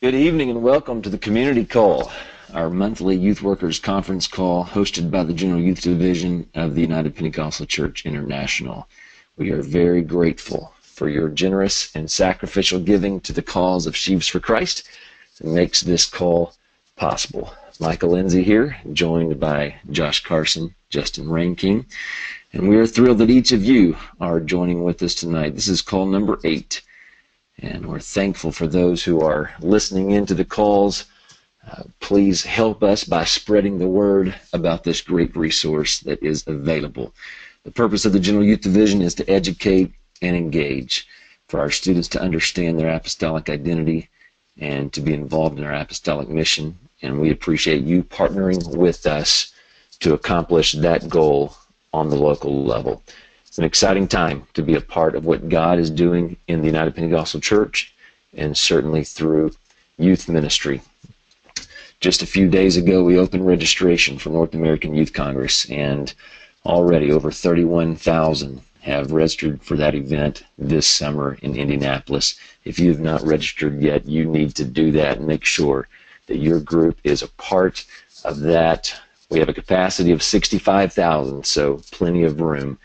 Good evening and welcome to the Community Call, our monthly Youth Workers Conference call hosted by the General Youth Division of the United Pentecostal Church International. We are very grateful for your generous and sacrificial giving to the cause of Sheaves for Christ that makes this call possible. Michael Ensey here, joined by Josh Carson, Justin Rankin, and we are thrilled that each of you are joining with us tonight. This is call number eight and we're thankful for those who are listening into the calls. Uh, please help us by spreading the word about this great resource that is available. The purpose of the General Youth Division is to educate and engage for our students to understand their apostolic identity and to be involved in our apostolic mission. And we appreciate you partnering with us to accomplish that goal on the local level. It's an exciting time to be a part of what God is doing in the United Pentecostal Church and certainly through youth ministry. Just a few days ago, we opened registration for North American Youth Congress, and already over 31,000 have registered for that event this summer in Indianapolis. If you have not registered yet, you need to do that and make sure that your group is a part of that. We have a capacity of 65,000, so plenty of room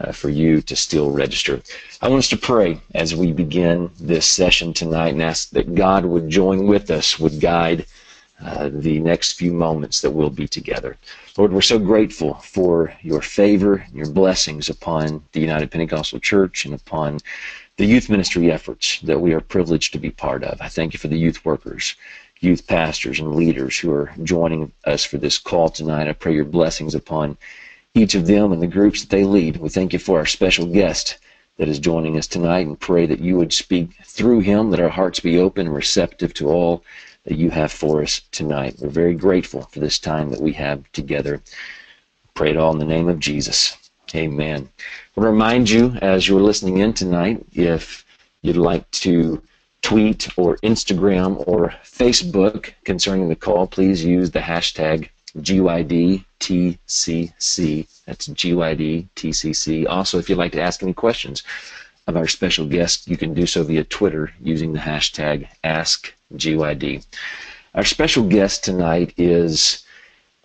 uh, for you to still register. I want us to pray as we begin this session tonight and ask that God would join with us, would guide uh, the next few moments that we'll be together. Lord, we're so grateful for your favor, and your blessings upon the United Pentecostal Church and upon the youth ministry efforts that we are privileged to be part of. I thank you for the youth workers, youth pastors, and leaders who are joining us for this call tonight. I pray your blessings upon each of them and the groups that they lead. We thank you for our special guest that is joining us tonight and pray that you would speak through him, that our hearts be open and receptive to all that you have for us tonight. We're very grateful for this time that we have together. Pray it all in the name of Jesus. Amen. I want to remind you as you're listening in tonight, if you'd like to tweet or Instagram or Facebook concerning the call, please use the hashtag GYDTCC. That's GYDTCC. Also, if you'd like to ask any questions of our special guest, you can do so via Twitter using the hashtag AskGYD. Our special guest tonight is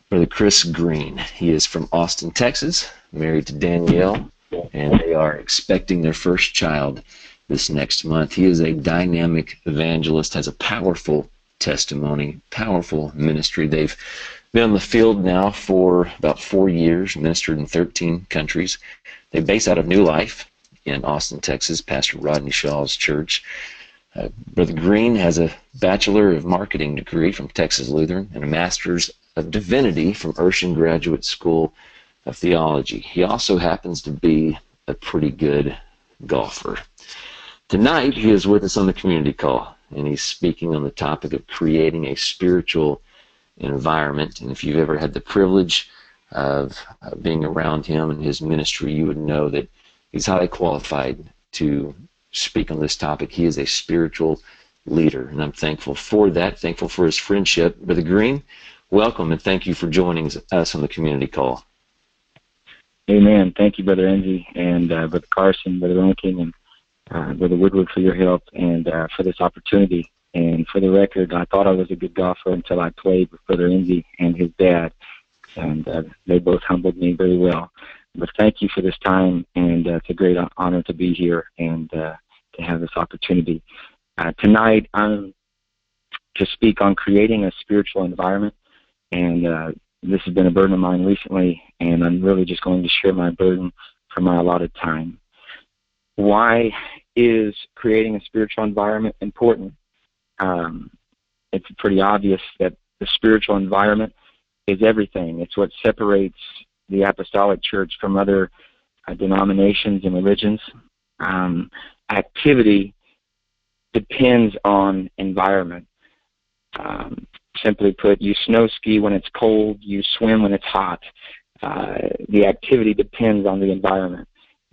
Brother Chris Green. He is from Austin, Texas, married to Danielle, and they are expecting their first child this next month. He is a dynamic evangelist, has a powerful testimony, powerful ministry. They've been on the field now for about four years, ministered in 13 countries. They base out of New Life in Austin, Texas, Pastor Rodney Shaw's church. Uh, Brother Green has a Bachelor of Marketing degree from Texas Lutheran and a Master's of Divinity from Urshan Graduate School of Theology. He also happens to be a pretty good golfer. Tonight, he is with us on the community call, and he's speaking on the topic of creating a spiritual environment. And if you've ever had the privilege of being around him and his ministry, you would know that he's highly qualified to speak on this topic. He is a spiritual leader, and I'm thankful for that, thankful for his friendship. Brother Green, welcome, and thank you for joining us on the community call. Amen. Thank you, Brother Ensey, and uh, Brother Carson, Brother Rankin, and uh, Brother Woodward for your help and uh, for this opportunity and for the record, I thought I was a good golfer until I played with Brother Ensey and his dad, and uh, they both humbled me very well. But thank you for this time, and uh, it's a great honor to be here and uh, to have this opportunity. Uh, tonight, I'm to speak on creating a spiritual environment, and uh, this has been a burden of mine recently, and I'm really just going to share my burden for my allotted time. Why is creating a spiritual environment important? Um, it's pretty obvious that the spiritual environment is everything. It's what separates the apostolic church from other uh, denominations and religions. Um, activity depends on environment. Um, simply put, you snow ski when it's cold, you swim when it's hot. Uh, the activity depends on the environment.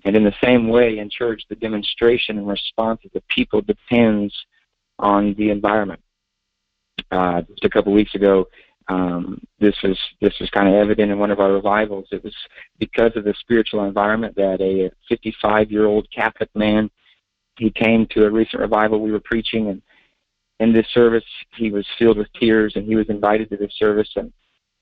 And in the same way, in church, the demonstration and response of the people depends on the environment. Uh, just a couple weeks ago, um, this was this was kind of evident in one of our revivals. It was because of the spiritual environment that a 55 year old Catholic man he came to a recent revival we were preaching and in this service. He was filled with tears, and he was invited to this service, and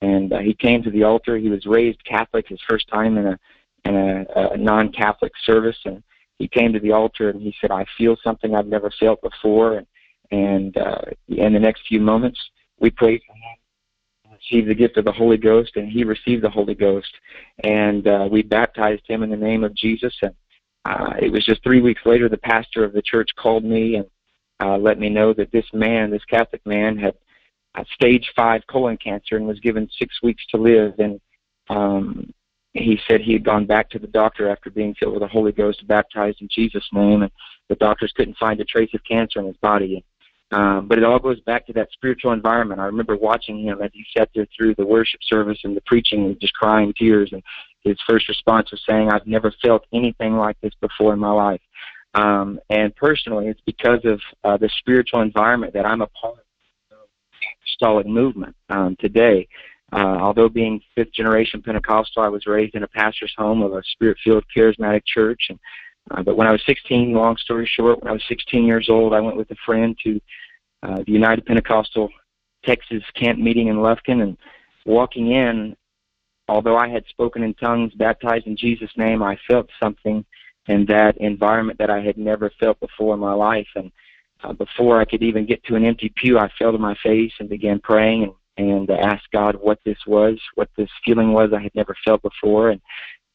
and uh, he came to the altar. He was raised Catholic, his first time in a in a, a non-Catholic service, and he came to the altar and he said, "I feel something I've never felt before." And and uh, in the next few moments, we prayed for him, received the gift of the Holy Ghost, and he received the Holy Ghost, and uh, we baptized him in the name of Jesus. And uh, it was just three weeks later, the pastor of the church called me and uh, let me know that this man, this Catholic man, had uh, stage five colon cancer and was given six weeks to live. And um, he said he had gone back to the doctor after being filled with the Holy Ghost, baptized in Jesus' name, and the doctors couldn't find a trace of cancer in his body. Um, but it all goes back to that spiritual environment. I remember watching him as he sat there through the worship service and the preaching, and just crying tears. And his first response was saying, "I've never felt anything like this before in my life." Um, and personally, it's because of uh, the spiritual environment that I'm a part of the apostolic movement um, today. Uh, although being fifth generation Pentecostal, I was raised in a pastor's home of a spirit-filled charismatic church. And, uh, but when I was 16, long story short, when I was 16 years old, I went with a friend to uh, the United Pentecostal Texas camp meeting in Lufkin. And walking in, although I had spoken in tongues, baptized in Jesus' name, I felt something in that environment that I had never felt before in my life. And uh, before I could even get to an empty pew, I fell to my face and began praying and and asked God what this was, what this feeling was I had never felt before. And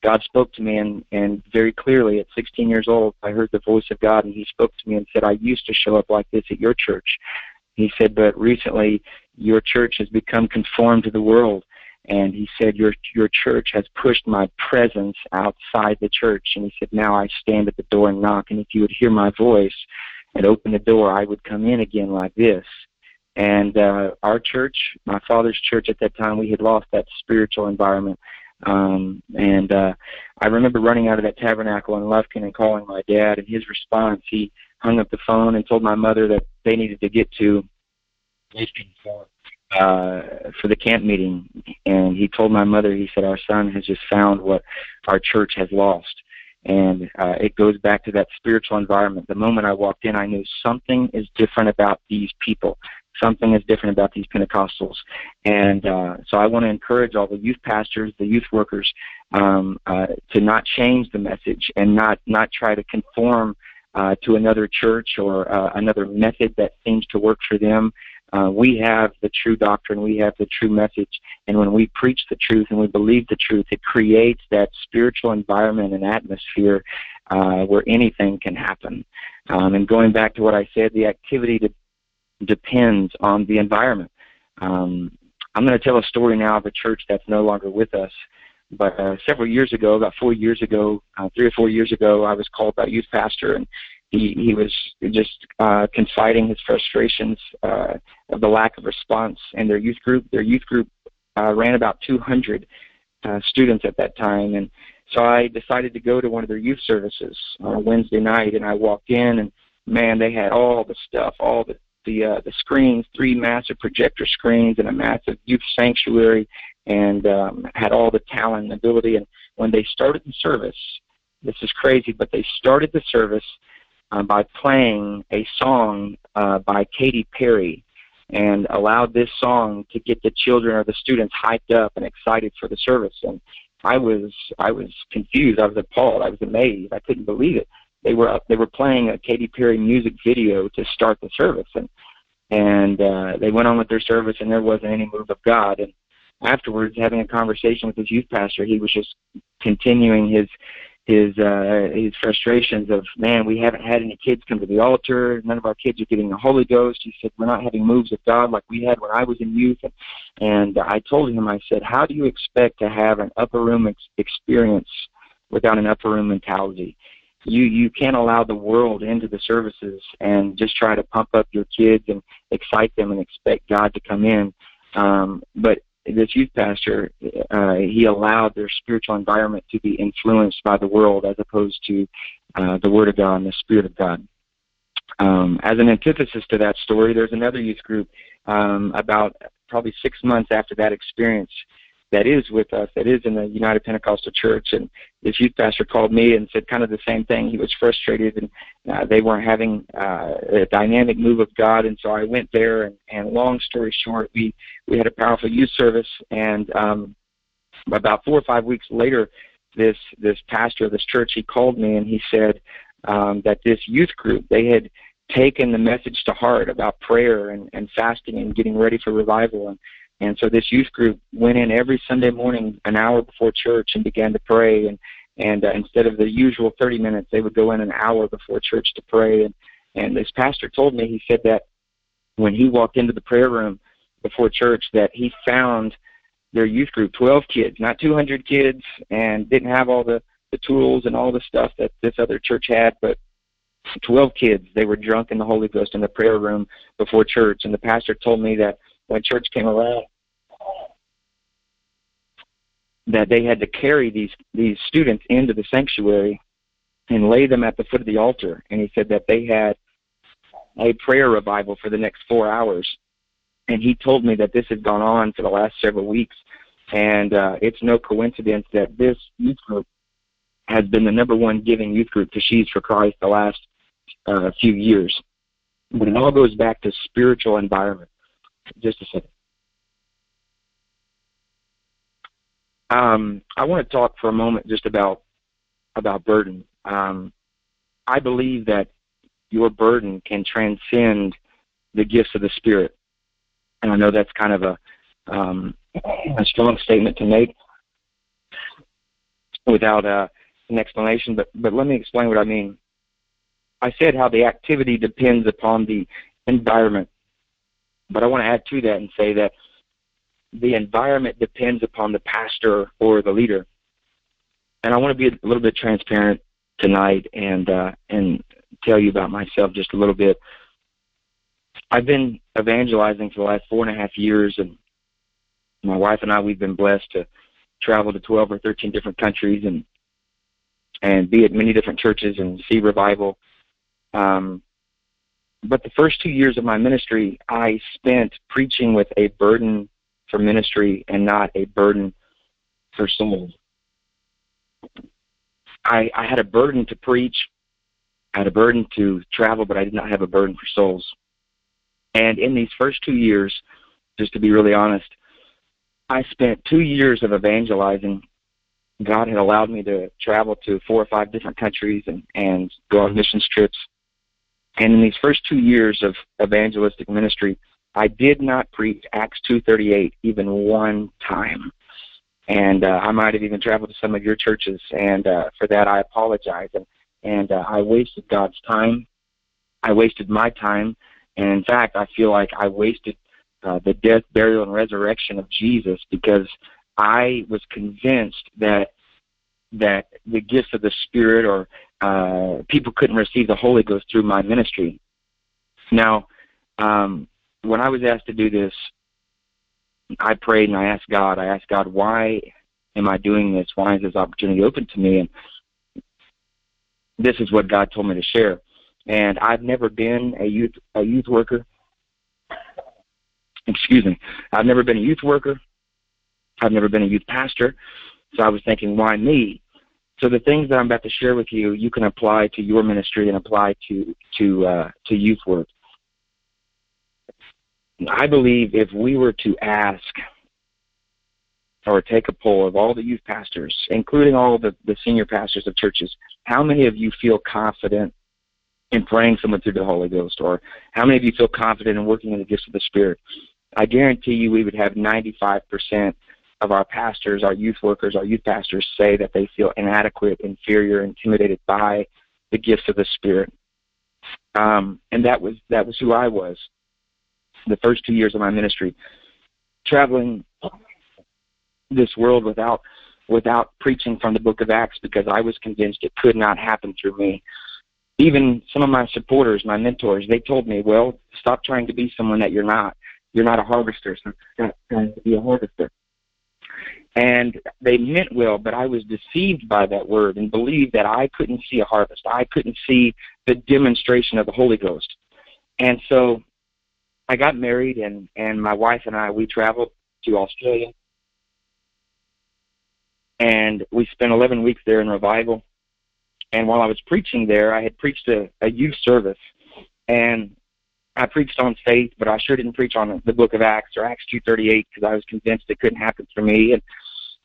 God spoke to me, and, and very clearly at 16 years old, I heard the voice of God, and He spoke to me and said, I used to show up like this at your church. He said, but recently your church has become conformed to the world. And he said, your, your church has pushed my presence outside the church. And he said, now I stand at the door and knock. And if you would hear my voice and open the door, I would come in again like this. And uh, our church, my father's church at that time, we had lost that spiritual environment. Um, and uh, I remember running out of that tabernacle in Lufkin and calling my dad. And his response, he hung up the phone and told my mother that they needed to get to uh, for the camp meeting. And he told my mother, he said, our son has just found what our church has lost. And uh, it goes back to that spiritual environment. The moment I walked in, I knew something is different about these people something is different about these Pentecostals. And uh, so I want to encourage all the youth pastors, the youth workers, um, uh, to not change the message and not not try to conform uh, to another church or uh, another method that seems to work for them. Uh, we have the true doctrine, we have the true message, and when we preach the truth and we believe the truth, it creates that spiritual environment and atmosphere uh, where anything can happen. Um, and going back to what I said, the activity to depends on the environment. Um, I'm going to tell a story now of a church that's no longer with us. But uh, several years ago, about four years ago, uh, three or four years ago, I was called by youth pastor, and he he was just uh, confiding his frustrations uh, of the lack of response in their youth group. Their youth group uh, ran about 200 uh, students at that time, and so I decided to go to one of their youth services on a Wednesday night, and I walked in, and man, they had all the stuff, all the the uh, the screens, three massive projector screens, and a massive youth sanctuary, and um, had all the talent and ability. And when they started the service, this is crazy, but they started the service uh, by playing a song uh, by Katy Perry, and allowed this song to get the children or the students hyped up and excited for the service. And I was I was confused. I was appalled. I was amazed. I couldn't believe it they were they were playing a Katy Perry music video to start the service, and and uh, they went on with their service, and there wasn't any move of God. And afterwards, having a conversation with his youth pastor, he was just continuing his his uh, his frustrations of man, we haven't had any kids come to the altar. None of our kids are getting the Holy Ghost. He said we're not having moves of God like we had when I was in youth. And, and I told him, I said, how do you expect to have an upper room ex- experience without an upper room mentality? You you can't allow the world into the services and just try to pump up your kids and excite them and expect God to come in. Um, but this youth pastor, uh, he allowed their spiritual environment to be influenced by the world as opposed to uh, the Word of God and the Spirit of God. Um, as an antithesis to that story, there's another youth group um, about probably six months after that experience. That is with us, that is in the United Pentecostal Church. And this youth pastor called me and said kind of the same thing. He was frustrated and uh, they weren't having uh, a dynamic move of God. And so I went there. And, and long story short, we we had a powerful youth service. And um, about four or five weeks later, this this pastor of this church he called me and he said um, that this youth group they had taken the message to heart about prayer and, and fasting and getting ready for revival and and so this youth group went in every Sunday morning an hour before church and began to pray. And and uh, instead of the usual 30 minutes, they would go in an hour before church to pray. And and this pastor told me he said that when he walked into the prayer room before church, that he found their youth group 12 kids, not 200 kids, and didn't have all the the tools and all the stuff that this other church had, but 12 kids. They were drunk in the Holy Ghost in the prayer room before church. And the pastor told me that when church came around that they had to carry these these students into the sanctuary and lay them at the foot of the altar. And he said that they had a prayer revival for the next 4 hours. And he told me that this had gone on for the last several weeks. And uh it's no coincidence that this youth group has been the number one giving youth group to Sheaves for Christ the last uh, few years. But it all goes back to spiritual environment just a second. Um, I want to talk for a moment just about about burden. Um, I believe that your burden can transcend the gifts of the Spirit, and I know that's kind of a um, a strong statement to make without uh, an explanation. But but let me explain what I mean. I said how the activity depends upon the environment but I want to add to that and say that the environment depends upon the pastor or the leader. And I want to be a little bit transparent tonight and uh, and tell you about myself just a little bit. I've been evangelizing for the last four and a half years, and my wife and I we've been blessed to travel to 12 or 13 different countries and and be at many different churches and see revival. Um, but the first two years of my ministry, I spent preaching with a burden for ministry and not a burden for souls. I, I had a burden to preach, I had a burden to travel, but I did not have a burden for souls. And in these first two years, just to be really honest, I spent two years of evangelizing. God had allowed me to travel to four or five different countries and, and go on missions trips and in these first two years of evangelistic ministry, I did not preach Acts 2:38 even one time. And uh, I might have even traveled to some of your churches, and uh, for that I apologize. And, and uh, I wasted God's time. I wasted my time, and in fact, I feel like I wasted uh, the death, burial, and resurrection of Jesus because I was convinced that that the gifts of the Spirit or uh, people couldn't receive the Holy Ghost through my ministry. Now, um, when I was asked to do this, I prayed and I asked God, I asked God, why am I doing this? Why is this opportunity open to me? And this is what God told me to share. And I've never been a youth a youth worker. Excuse me. I've never been a youth worker. I've never been a youth pastor. So I was thinking, why me? So the things that I'm about to share with you, you can apply to your ministry and apply to to uh, to youth work. I believe if we were to ask or take a poll of all the youth pastors, including all the, the senior pastors of churches, how many of you feel confident in praying someone through the Holy Ghost? Or how many of you feel confident in working in the gifts of the Spirit? I guarantee you we would have 95% of our pastors, our youth workers, our youth pastors say that they feel inadequate, inferior, intimidated by the gifts of the Spirit. Um, and that was that was who I was. The first two years of my ministry, traveling this world without without preaching from the Book of Acts because I was convinced it could not happen through me. Even some of my supporters, my mentors, they told me, "Well, stop trying to be someone that you're not. You're not a harvester. So stop trying to be a harvester." And they meant well, but I was deceived by that word and believed that I couldn't see a harvest. I couldn't see the demonstration of the Holy Ghost. And so I got married and and my wife and I we traveled to Australia and we spent 11 weeks there in revival. And while I was preaching there, I had preached a, a youth service, and I preached on faith, but I sure didn't preach on the book of Acts or Acts 2:38 because I was convinced it couldn't happen for me. And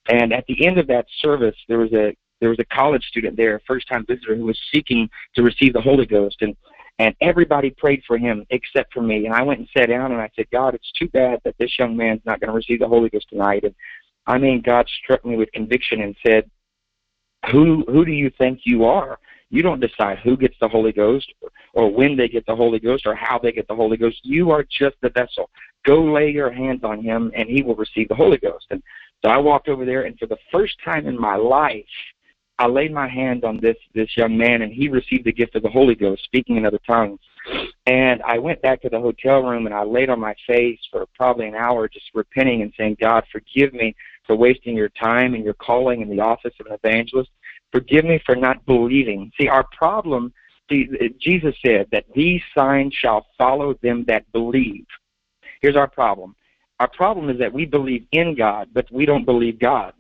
and at the end of that service, there was a there was a college student there, a first time visitor, who was seeking to receive the Holy Ghost, and and everybody prayed for him except for me. And I went and sat down and I said, God, it's too bad that this young man's not going to receive the Holy Ghost tonight. And I mean, God struck me with conviction and said, Who who do you think you are? You don't decide who gets the Holy Ghost or when they get the Holy Ghost or how they get the Holy Ghost. You are just the vessel. Go lay your hands on him and he will receive the Holy Ghost. And so I walked over there and for the first time in my life I laid my hand on this this young man, and he received the gift of the Holy Ghost, speaking in other tongues. And I went back to the hotel room, and I laid on my face for probably an hour, just repenting and saying, "God, forgive me for wasting your time and your calling in the office of an evangelist. Forgive me for not believing." See, our problem. Jesus said that these signs shall follow them that believe. Here's our problem. Our problem is that we believe in God, but we don't believe God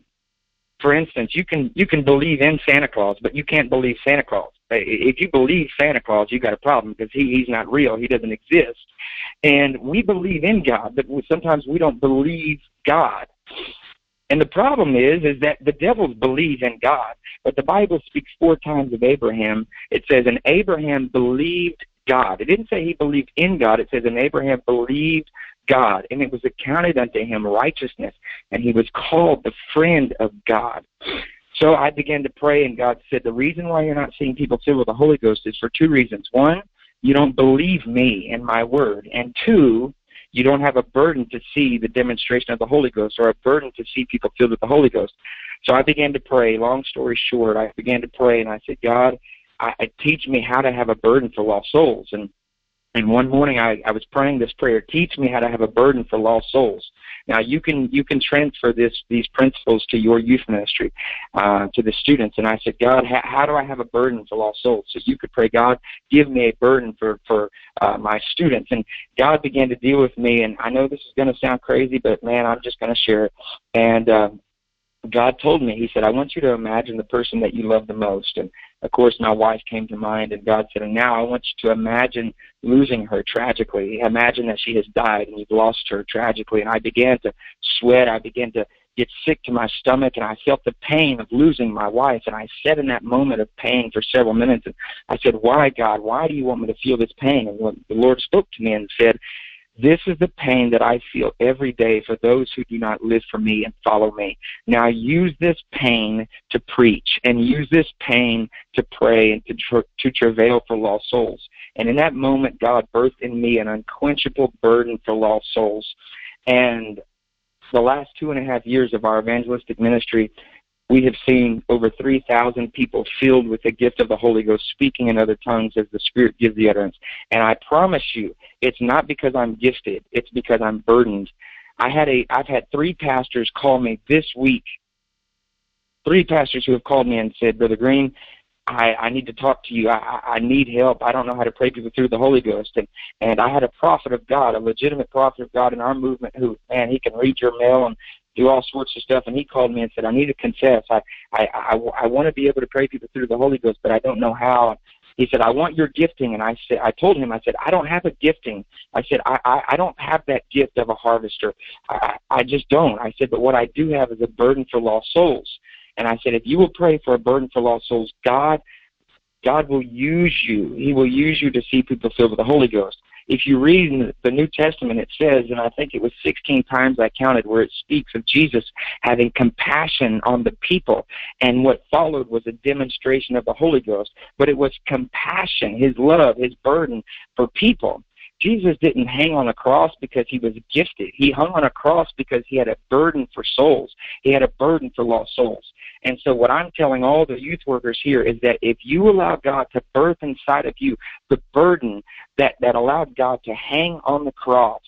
for instance, you can you can believe in Santa Claus, but you can't believe Santa Claus. If you believe Santa Claus, you got a problem because he he's not real. He doesn't exist. And we believe in God, but sometimes we don't believe God. And the problem is, is that the devils believe in God, but the Bible speaks four times of Abraham. It says, and Abraham believed God. It didn't say he believed in God. It says, and Abraham believed God, and it was accounted unto him righteousness, and he was called the friend of God. So I began to pray, and God said, The reason why you're not seeing people filled with the Holy Ghost is for two reasons. One, you don't believe me and my word, and two, you don't have a burden to see the demonstration of the Holy Ghost or a burden to see people filled with the Holy Ghost. So I began to pray. Long story short, I began to pray, and I said, God, I, I teach me how to have a burden for lost souls. And and one morning I, I was praying this prayer, teach me how to have a burden for lost souls. Now you can you can transfer this these principles to your youth ministry, uh, to the students. And I said, God, how, how do I have a burden for lost souls? So you could pray, God, give me a burden for for uh, my students. And God began to deal with me. And I know this is going to sound crazy, but man, I'm just going to share it. And uh, God told me, He said, I want you to imagine the person that you love the most. And of course, my wife came to mind, and God said, and now I want you to imagine losing her tragically. Imagine that she has died and you've lost her tragically. And I began to sweat. I began to get sick to my stomach, and I felt the pain of losing my wife. And I sat in that moment of pain for several minutes, and I said, Why, God? Why do you want me to feel this pain? And the Lord spoke to me and said, this is the pain that I feel every day for those who do not live for me and follow me. Now use this pain to preach and use this pain to pray and to, tra- to travail for lost souls. And in that moment, God birthed in me an unquenchable burden for lost souls. And the last two and a half years of our evangelistic ministry, we have seen over 3,000 people filled with the gift of the Holy Ghost speaking in other tongues as the Spirit gives the utterance. And I promise you, it's not because I'm gifted, it's because I'm burdened. I had a I've had three pastors call me this week. Three pastors who have called me and said, Brother Green, I, I need to talk to you. I, I need help. I don't know how to pray people through the Holy Ghost. And and I had a prophet of God, a legitimate prophet of God in our movement who, man, he can read your mail and do all sorts of stuff. And he called me and said, I need to confess. I, I, I, I want to be able to pray people through the Holy Ghost, but I don't know how. He said, I want your gifting. And I said, I told him, I said, I don't have a gifting. I said, I, I, I don't have that gift of a harvester. I, I just don't. I said, but what I do have is a burden for lost souls. And I said, if you will pray for a burden for lost souls, God, God will use you. He will use you to see people filled with the Holy Ghost if you read in the New Testament, it says, and I think it was 16 times I counted, where it speaks of Jesus having compassion on the people. And what followed was a demonstration of the Holy Ghost. But it was compassion, his love, his burden for people. Jesus didn't hang on a cross because he was gifted. He hung on a cross because he had a burden for souls. He had a burden for lost souls. And so what I'm telling all the youth workers here is that if you allow God to birth inside of you the burden that, that allowed God to hang on the cross,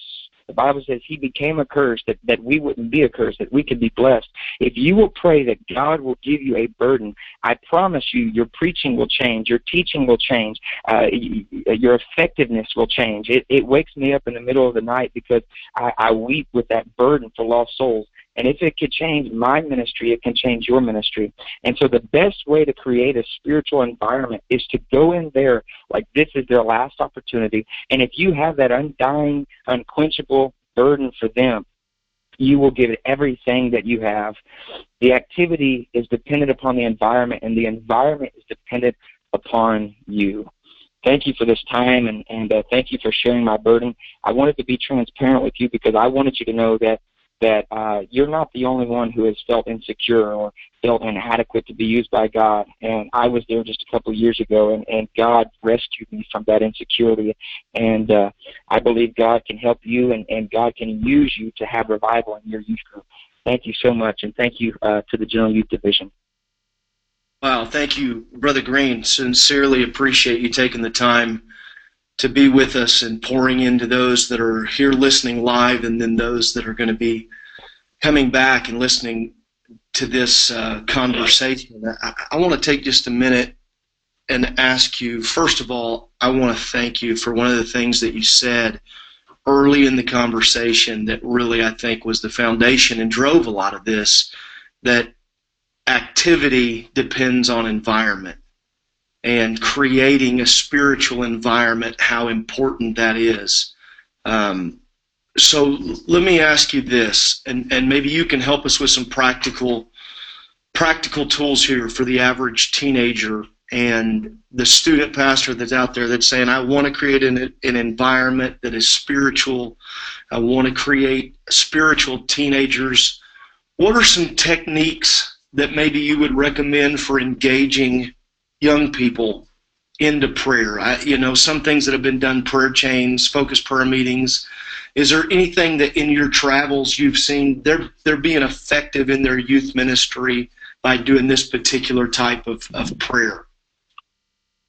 the Bible says he became a curse that, that we wouldn't be a curse, that we could be blessed. If you will pray that God will give you a burden, I promise you your preaching will change, your teaching will change, uh, your effectiveness will change. It, it wakes me up in the middle of the night because I, I weep with that burden for lost souls. And if it could change my ministry, it can change your ministry. And so the best way to create a spiritual environment is to go in there like this is their last opportunity. And if you have that undying, unquenchable burden for them, you will give it everything that you have. The activity is dependent upon the environment, and the environment is dependent upon you. Thank you for this time, and, and uh, thank you for sharing my burden. I wanted to be transparent with you because I wanted you to know that that uh, you're not the only one who has felt insecure or felt inadequate to be used by God. And I was there just a couple years ago, and, and God rescued me from that insecurity. And uh, I believe God can help you, and, and God can use you to have revival in your youth group. Thank you so much, and thank you uh, to the General Youth Division. Wow, thank you, Brother Green. Sincerely appreciate you taking the time to be with us and pouring into those that are here listening live and then those that are going to be coming back and listening to this uh, conversation. I, I want to take just a minute and ask you first of all, I want to thank you for one of the things that you said early in the conversation that really I think was the foundation and drove a lot of this that activity depends on environment and creating a spiritual environment, how important that is. Um, so let me ask you this, and, and maybe you can help us with some practical practical tools here for the average teenager and the student pastor that's out there that's saying, I want to create an, an environment that is spiritual. I want to create spiritual teenagers. What are some techniques that maybe you would recommend for engaging young people into prayer? I, you know, some things that have been done, prayer chains, focus prayer meetings. Is there anything that in your travels you've seen they're they're being effective in their youth ministry by doing this particular type of, of prayer?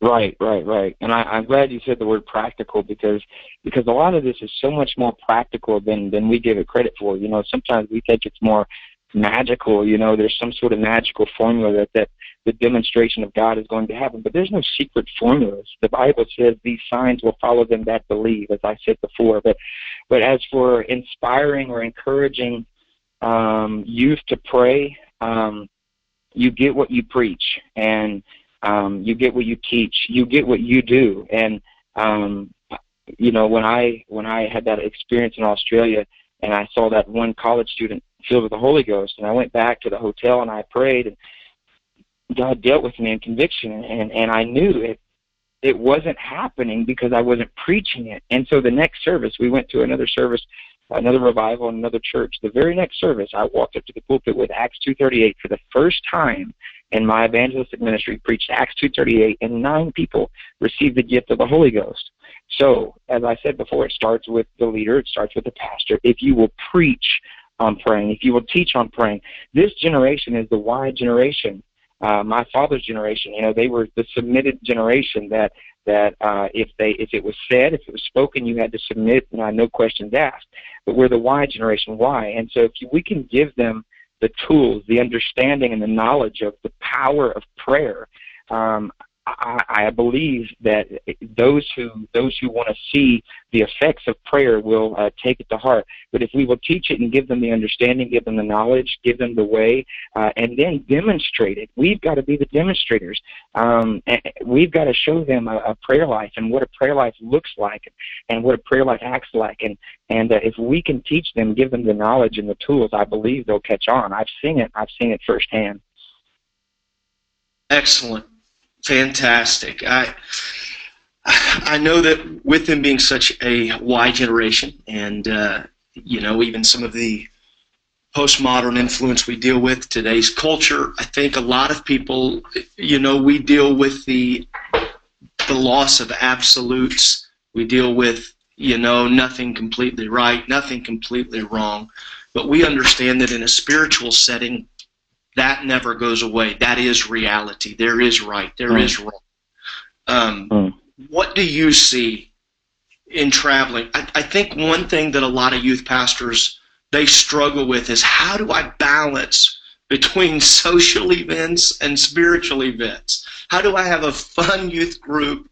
Right, right, right. And I, I'm glad you said the word practical because because a lot of this is so much more practical than than we give it credit for. You know, sometimes we think it's more magical. You know, there's some sort of magical formula that that the demonstration of God is going to happen. But there's no secret formulas. The Bible says these signs will follow them that believe, as I said before. But but as for inspiring or encouraging um, youth to pray, um, you get what you preach, and um, you get what you teach. You get what you do, and um, you know when I when I had that experience in Australia, and I saw that one college student filled with the Holy Ghost, and I went back to the hotel and I prayed, and God dealt with me in conviction, and and I knew it it wasn't happening because I wasn't preaching it. And so the next service, we went to another service, another revival in another church. The very next service, I walked up to the pulpit with Acts 2:38 for the first time in my evangelistic ministry, preached Acts 2:38, and nine people received the gift of the Holy Ghost. So, as I said before, it starts with the leader, it starts with the pastor. If you will preach on praying, if you will teach on praying, this generation is the why generation uh, my father's generation, you know, they were the submitted generation that that uh, if they if it was said, if it was spoken, you had to submit, and uh, no questions asked. But we're the why generation. Why? And so if you, we can give them the tools, the understanding, and the knowledge of the power of prayer, um, I, I believe that those who those who want to see the effects of prayer will uh, take it to heart. But if we will teach it and give them the understanding, give them the knowledge, give them the way, uh, and then demonstrate it, we've got to be the demonstrators. Um, we've got to show them a, a prayer life and what a prayer life looks like, and what a prayer life acts like. And and uh, if we can teach them, give them the knowledge and the tools, I believe they'll catch on. I've seen it. I've seen it firsthand. Excellent fantastic. I I know that with them being such a Y generation, and uh, you know even some of the postmodern influence we deal with today's culture, I think a lot of people, you know, we deal with the the loss of absolutes. We deal with you know nothing completely right, nothing completely wrong, but we understand that in a spiritual setting, that never goes away. That is reality. There is right. There mm. is wrong. Um, mm. What do you see in traveling? I, I think one thing that a lot of youth pastors they struggle with is how do I balance between social events and spiritual events? How do I have a fun youth group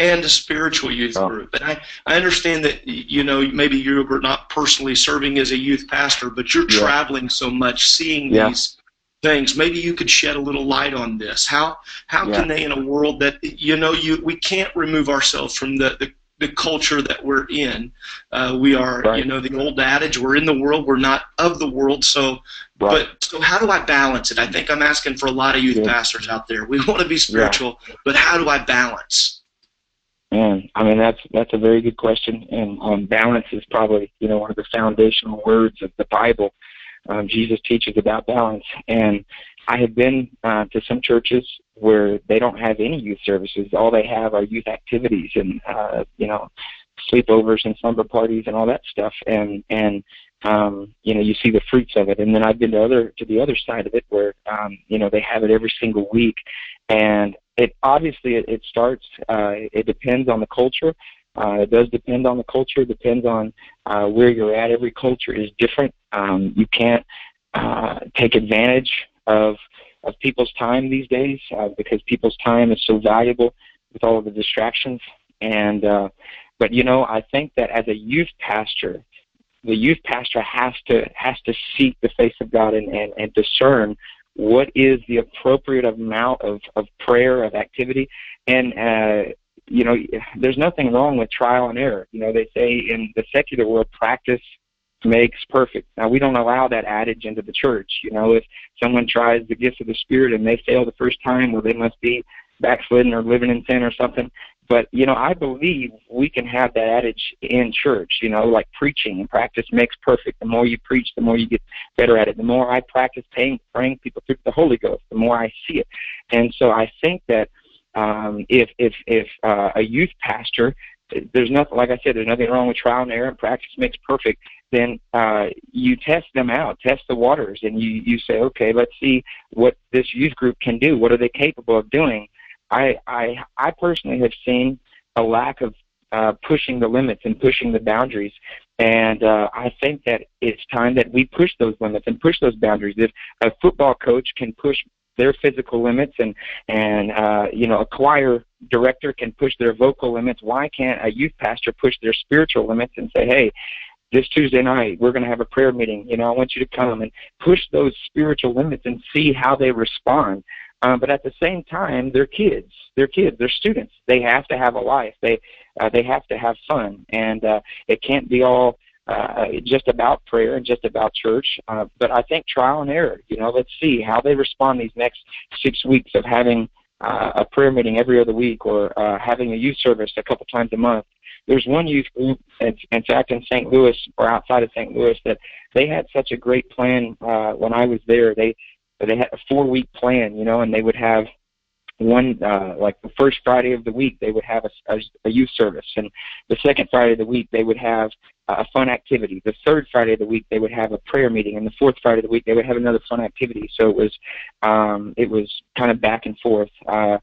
and a spiritual youth Oh. group. And I, I understand that you know maybe you were not personally serving as a youth pastor, but you're Yeah. traveling so much, seeing Yeah. these things. Maybe you could shed a little light on this. How how Yeah. can they, in a world that you know you we can't remove ourselves from the the, the culture that we're in. Uh, we are, Right. you know, the old adage: we're in the world, we're not of the world. So, Right. but so how do I balance it? I think I'm asking for a lot of youth Yeah. pastors out there. We want to be spiritual, but how do I balance? Man, I mean that's that's a very good question, and um, balance is probably you know one of the foundational words of the Bible. Um, Jesus teaches about balance, and I have been uh, to some churches where they don't have any youth services. All they have are youth activities and uh, you know sleepovers and slumber parties and all that stuff, and and um, you know you see the fruits of it. And then I've been to other to the other side of it where um, you know they have it every single week, and it obviously it, it starts. Uh, it depends on the culture. Uh, it does depend on the culture. Depends on uh, where you're at. Every culture is different. Um, you can't uh, take advantage of of people's time these days uh, because people's time is so valuable with all of the distractions. And uh, but you know, I think that as a youth pastor, the youth pastor has to has to seek the face of God and, and, and discern what is the appropriate amount of, of prayer of activity and uh, you know there's nothing wrong with trial and error. You know they say in the secular world practice makes perfect. Now we don't allow that adage into the church. You know if someone tries the gifts of the spirit and they fail the first time well they must be backslidden or living in sin or something. But you know i believe we can have that adage in church you know like preaching. And practice makes perfect. The more you preach the more you get better at it. The more i practice praying, praying people through the holy ghost the more i see it. And so i think that um if if if uh, a youth pastor there's nothing like i said there's nothing wrong with trial and error and practice makes perfect then uh, you test them out, test the waters, and you, you say, okay, let's see what this youth group can do. What are they capable of doing? I I I personally have seen a lack of uh, pushing the limits and pushing the boundaries, and uh, I think that it's time that we push those limits and push those boundaries. If a football coach can push their physical limits and and uh, you know a choir director can push their vocal limits, why can't a youth pastor push their spiritual limits and say, hey, this Tuesday night we're going to have a prayer meeting. You know, I want you to come and push those spiritual limits and see how they respond. Um, but at the same time, they're kids. They're kids. They're students. They have to have a life. They uh, they have to have fun, and uh, it can't be all uh, just about prayer and just about church. Uh, but I think trial and error. You know, let's see how they respond these next six weeks of having uh, a prayer meeting every other week or uh, having a youth service a couple times a month. There's one youth group, in in fact, in St. Louis or outside of St. Louis, that they had such a great plan uh, when I was there. They they had a four week plan, you know, and they would have one uh, like the first Friday of the week they would have a, a, a youth service, and the second Friday of the week they would have a fun activity. The third Friday of the week they would have a prayer meeting, and the fourth Friday of the week they would have another fun activity. So it was um, it was kind of back and forth. Uh,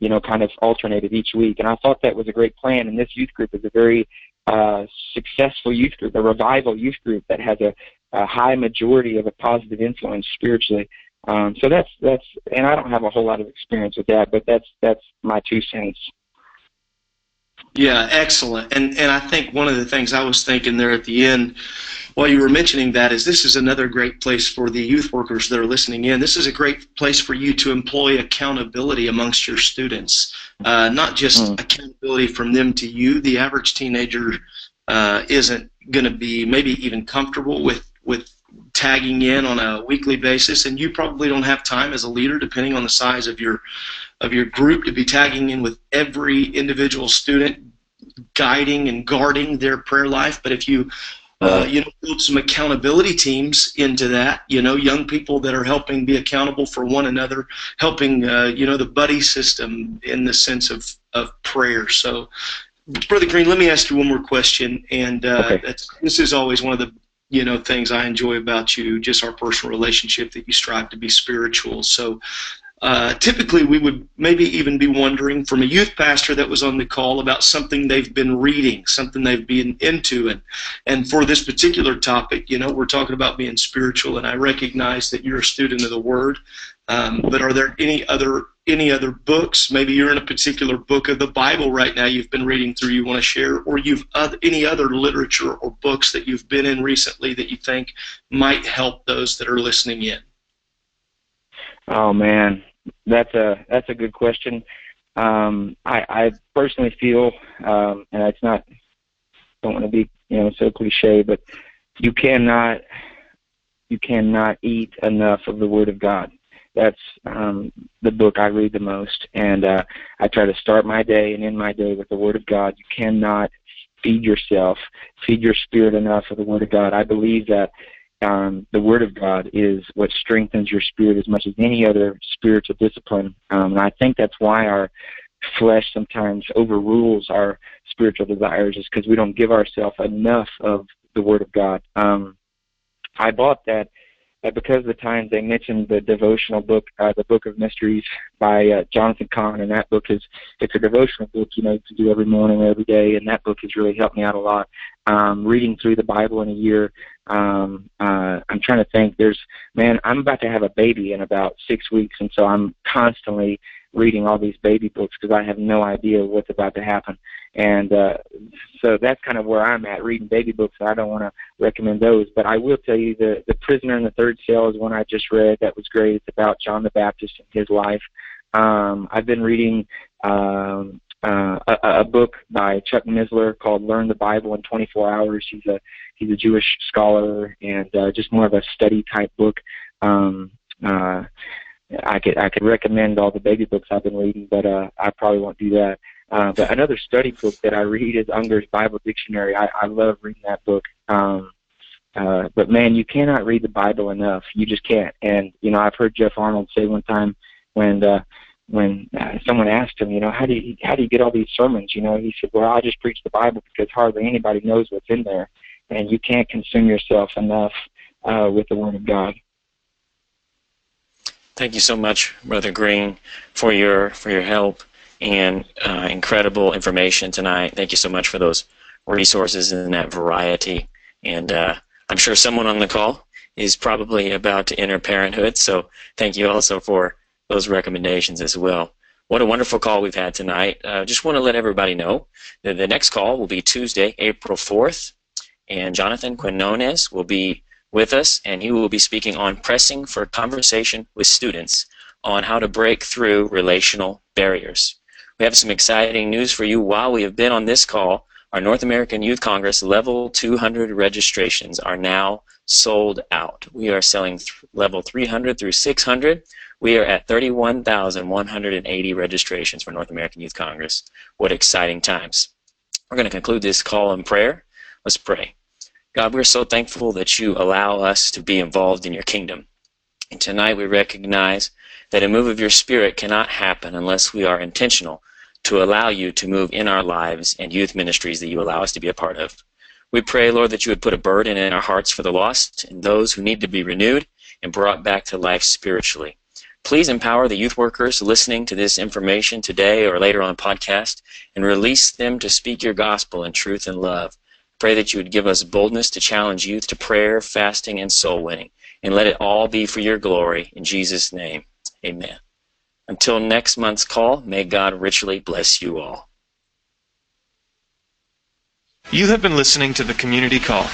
you know, kind of alternated each week. And I thought that was a great plan. And this youth group is a very uh, successful youth group, a revival youth group that has a, a high majority of a positive influence spiritually. Um, so that's that's, and I don't have a whole lot of experience with that, but that's that's my two cents. Yeah, excellent. And and I think one of the things I was thinking there at the end, while you were mentioning that, is this is another great place for the youth workers that are listening in. This is a great place for you to employ accountability amongst your students, uh, not just Mm. accountability from them to you. The average teenager uh, isn't going to be maybe even comfortable with with tagging in on a weekly basis, and you probably don't have time as a leader, depending on the size of your of your group, to be tagging in with every individual student, guiding and guarding their prayer life. But if you uh, you know, build some accountability teams into that. You know, young people that are helping be accountable for one another, helping uh, you know the buddy system in the sense of of prayer. So, Brother Green, let me ask you one more question, and uh, Okay. that's, this is always one of the you know things I enjoy about you, just our personal relationship that you strive to be spiritual. So. Uh, typically we would maybe even be wondering from a youth pastor that was on the call about something they've been reading, something they've been into, and and for this particular topic, you know, we're talking about being spiritual, and I recognize that you're a student of the Word. Um, but are there any other any other books? Maybe you're in a particular book of the Bible right now you've been reading through. You want to share, or you've any other literature or books that you've been in recently that you think might help those that are listening in. Oh man, that's a that's a good question. Um, I, I personally feel, um, and it's not don't want to be you know so cliche, but you cannot you cannot eat enough of the Word of God. That's um, the book I read the most, and uh, I try to start my day and end my day with the Word of God. You cannot feed yourself, feed your spirit enough of the Word of God. I believe that um, the Word of God is what strengthens your spirit as much as any other spiritual discipline. Um, and I think that's why our flesh sometimes overrules our spiritual desires, is because we don't give ourselves enough of the Word of God. Um, I bought that uh, because of the times they mentioned the devotional book, uh, the Book of Mysteries by uh, Jonathan Cahn, and that book is it's a devotional book you know to do every morning or every day, and that book has really helped me out a lot. Um, reading through the Bible in a year, um, uh, I'm trying to think. There's man, I'm about to have a baby in about six weeks, and so I'm constantly reading all these baby books because I have no idea what's about to happen. And uh, so that's kind of where I'm at, reading baby books. I don't want to recommend those, but I will tell you the the Prisoner in the Third Cell is one I just read. That was great. It's about John the Baptist and his life. Um, I've been reading um, uh, a, a book by Chuck Missler called "Learn the Bible in 24 Hours." He's a he's a Jewish scholar and uh, just more of a study type book. Um, uh, I could I could recommend all the baby books I've been reading, but uh, I probably won't do that. Uh, but another study book that I read is Unger's Bible Dictionary. I, I love reading that book. Um, uh, but man, you cannot read the Bible enough. You just can't. And you know, I've heard Jeff Arnold say one time when uh, when uh, someone asked him, you know, how do you how do you get all these sermons? You know, he said, well, I just preach the Bible because hardly anybody knows what's in there, and you can't consume yourself enough uh, with the Word of God. Thank you so much, Brother Green, for your for your help and uh, incredible information tonight. Thank you so much for those resources and that variety. And uh, I'm sure someone on the call is probably about to enter parenthood, so thank you also for those recommendations as well. What a wonderful call we've had tonight. Uh, just want to let everybody know that the next call will be Tuesday, April 4th, and Jonathan Quinones will be with us, and he will be speaking on pressing for conversation with students on how to break through relational barriers. We have some exciting news for you while we have been on this call. Our North American Youth Congress Level 200 registrations are now sold out. We are selling th- level 300 through 600. We are at 31,180 registrations for North American Youth Congress. What exciting times. We're going to conclude this call in prayer. Let's pray. God, we're so thankful that you allow us to be involved in your kingdom. And tonight we recognize that a move of your spirit cannot happen unless we are intentional to allow you to move in our lives and youth ministries that you allow us to be a part of. We pray, Lord, that you would put a burden in our hearts for the lost and those who need to be renewed and brought back to life spiritually. Please empower the youth workers listening to this information today or later on podcast and release them to speak your gospel in truth and love. Pray that you would give us boldness to challenge youth to prayer, fasting, and soul winning. And let it all be for your glory. In Jesus' name, amen. Until next month's call, may God richly bless you all. You have been listening to the Community Call.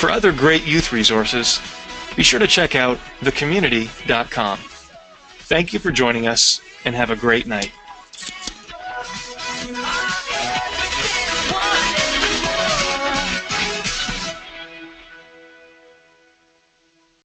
For other great youth resources, be sure to check out thecommunity.com. Thank you for joining us and have a great night.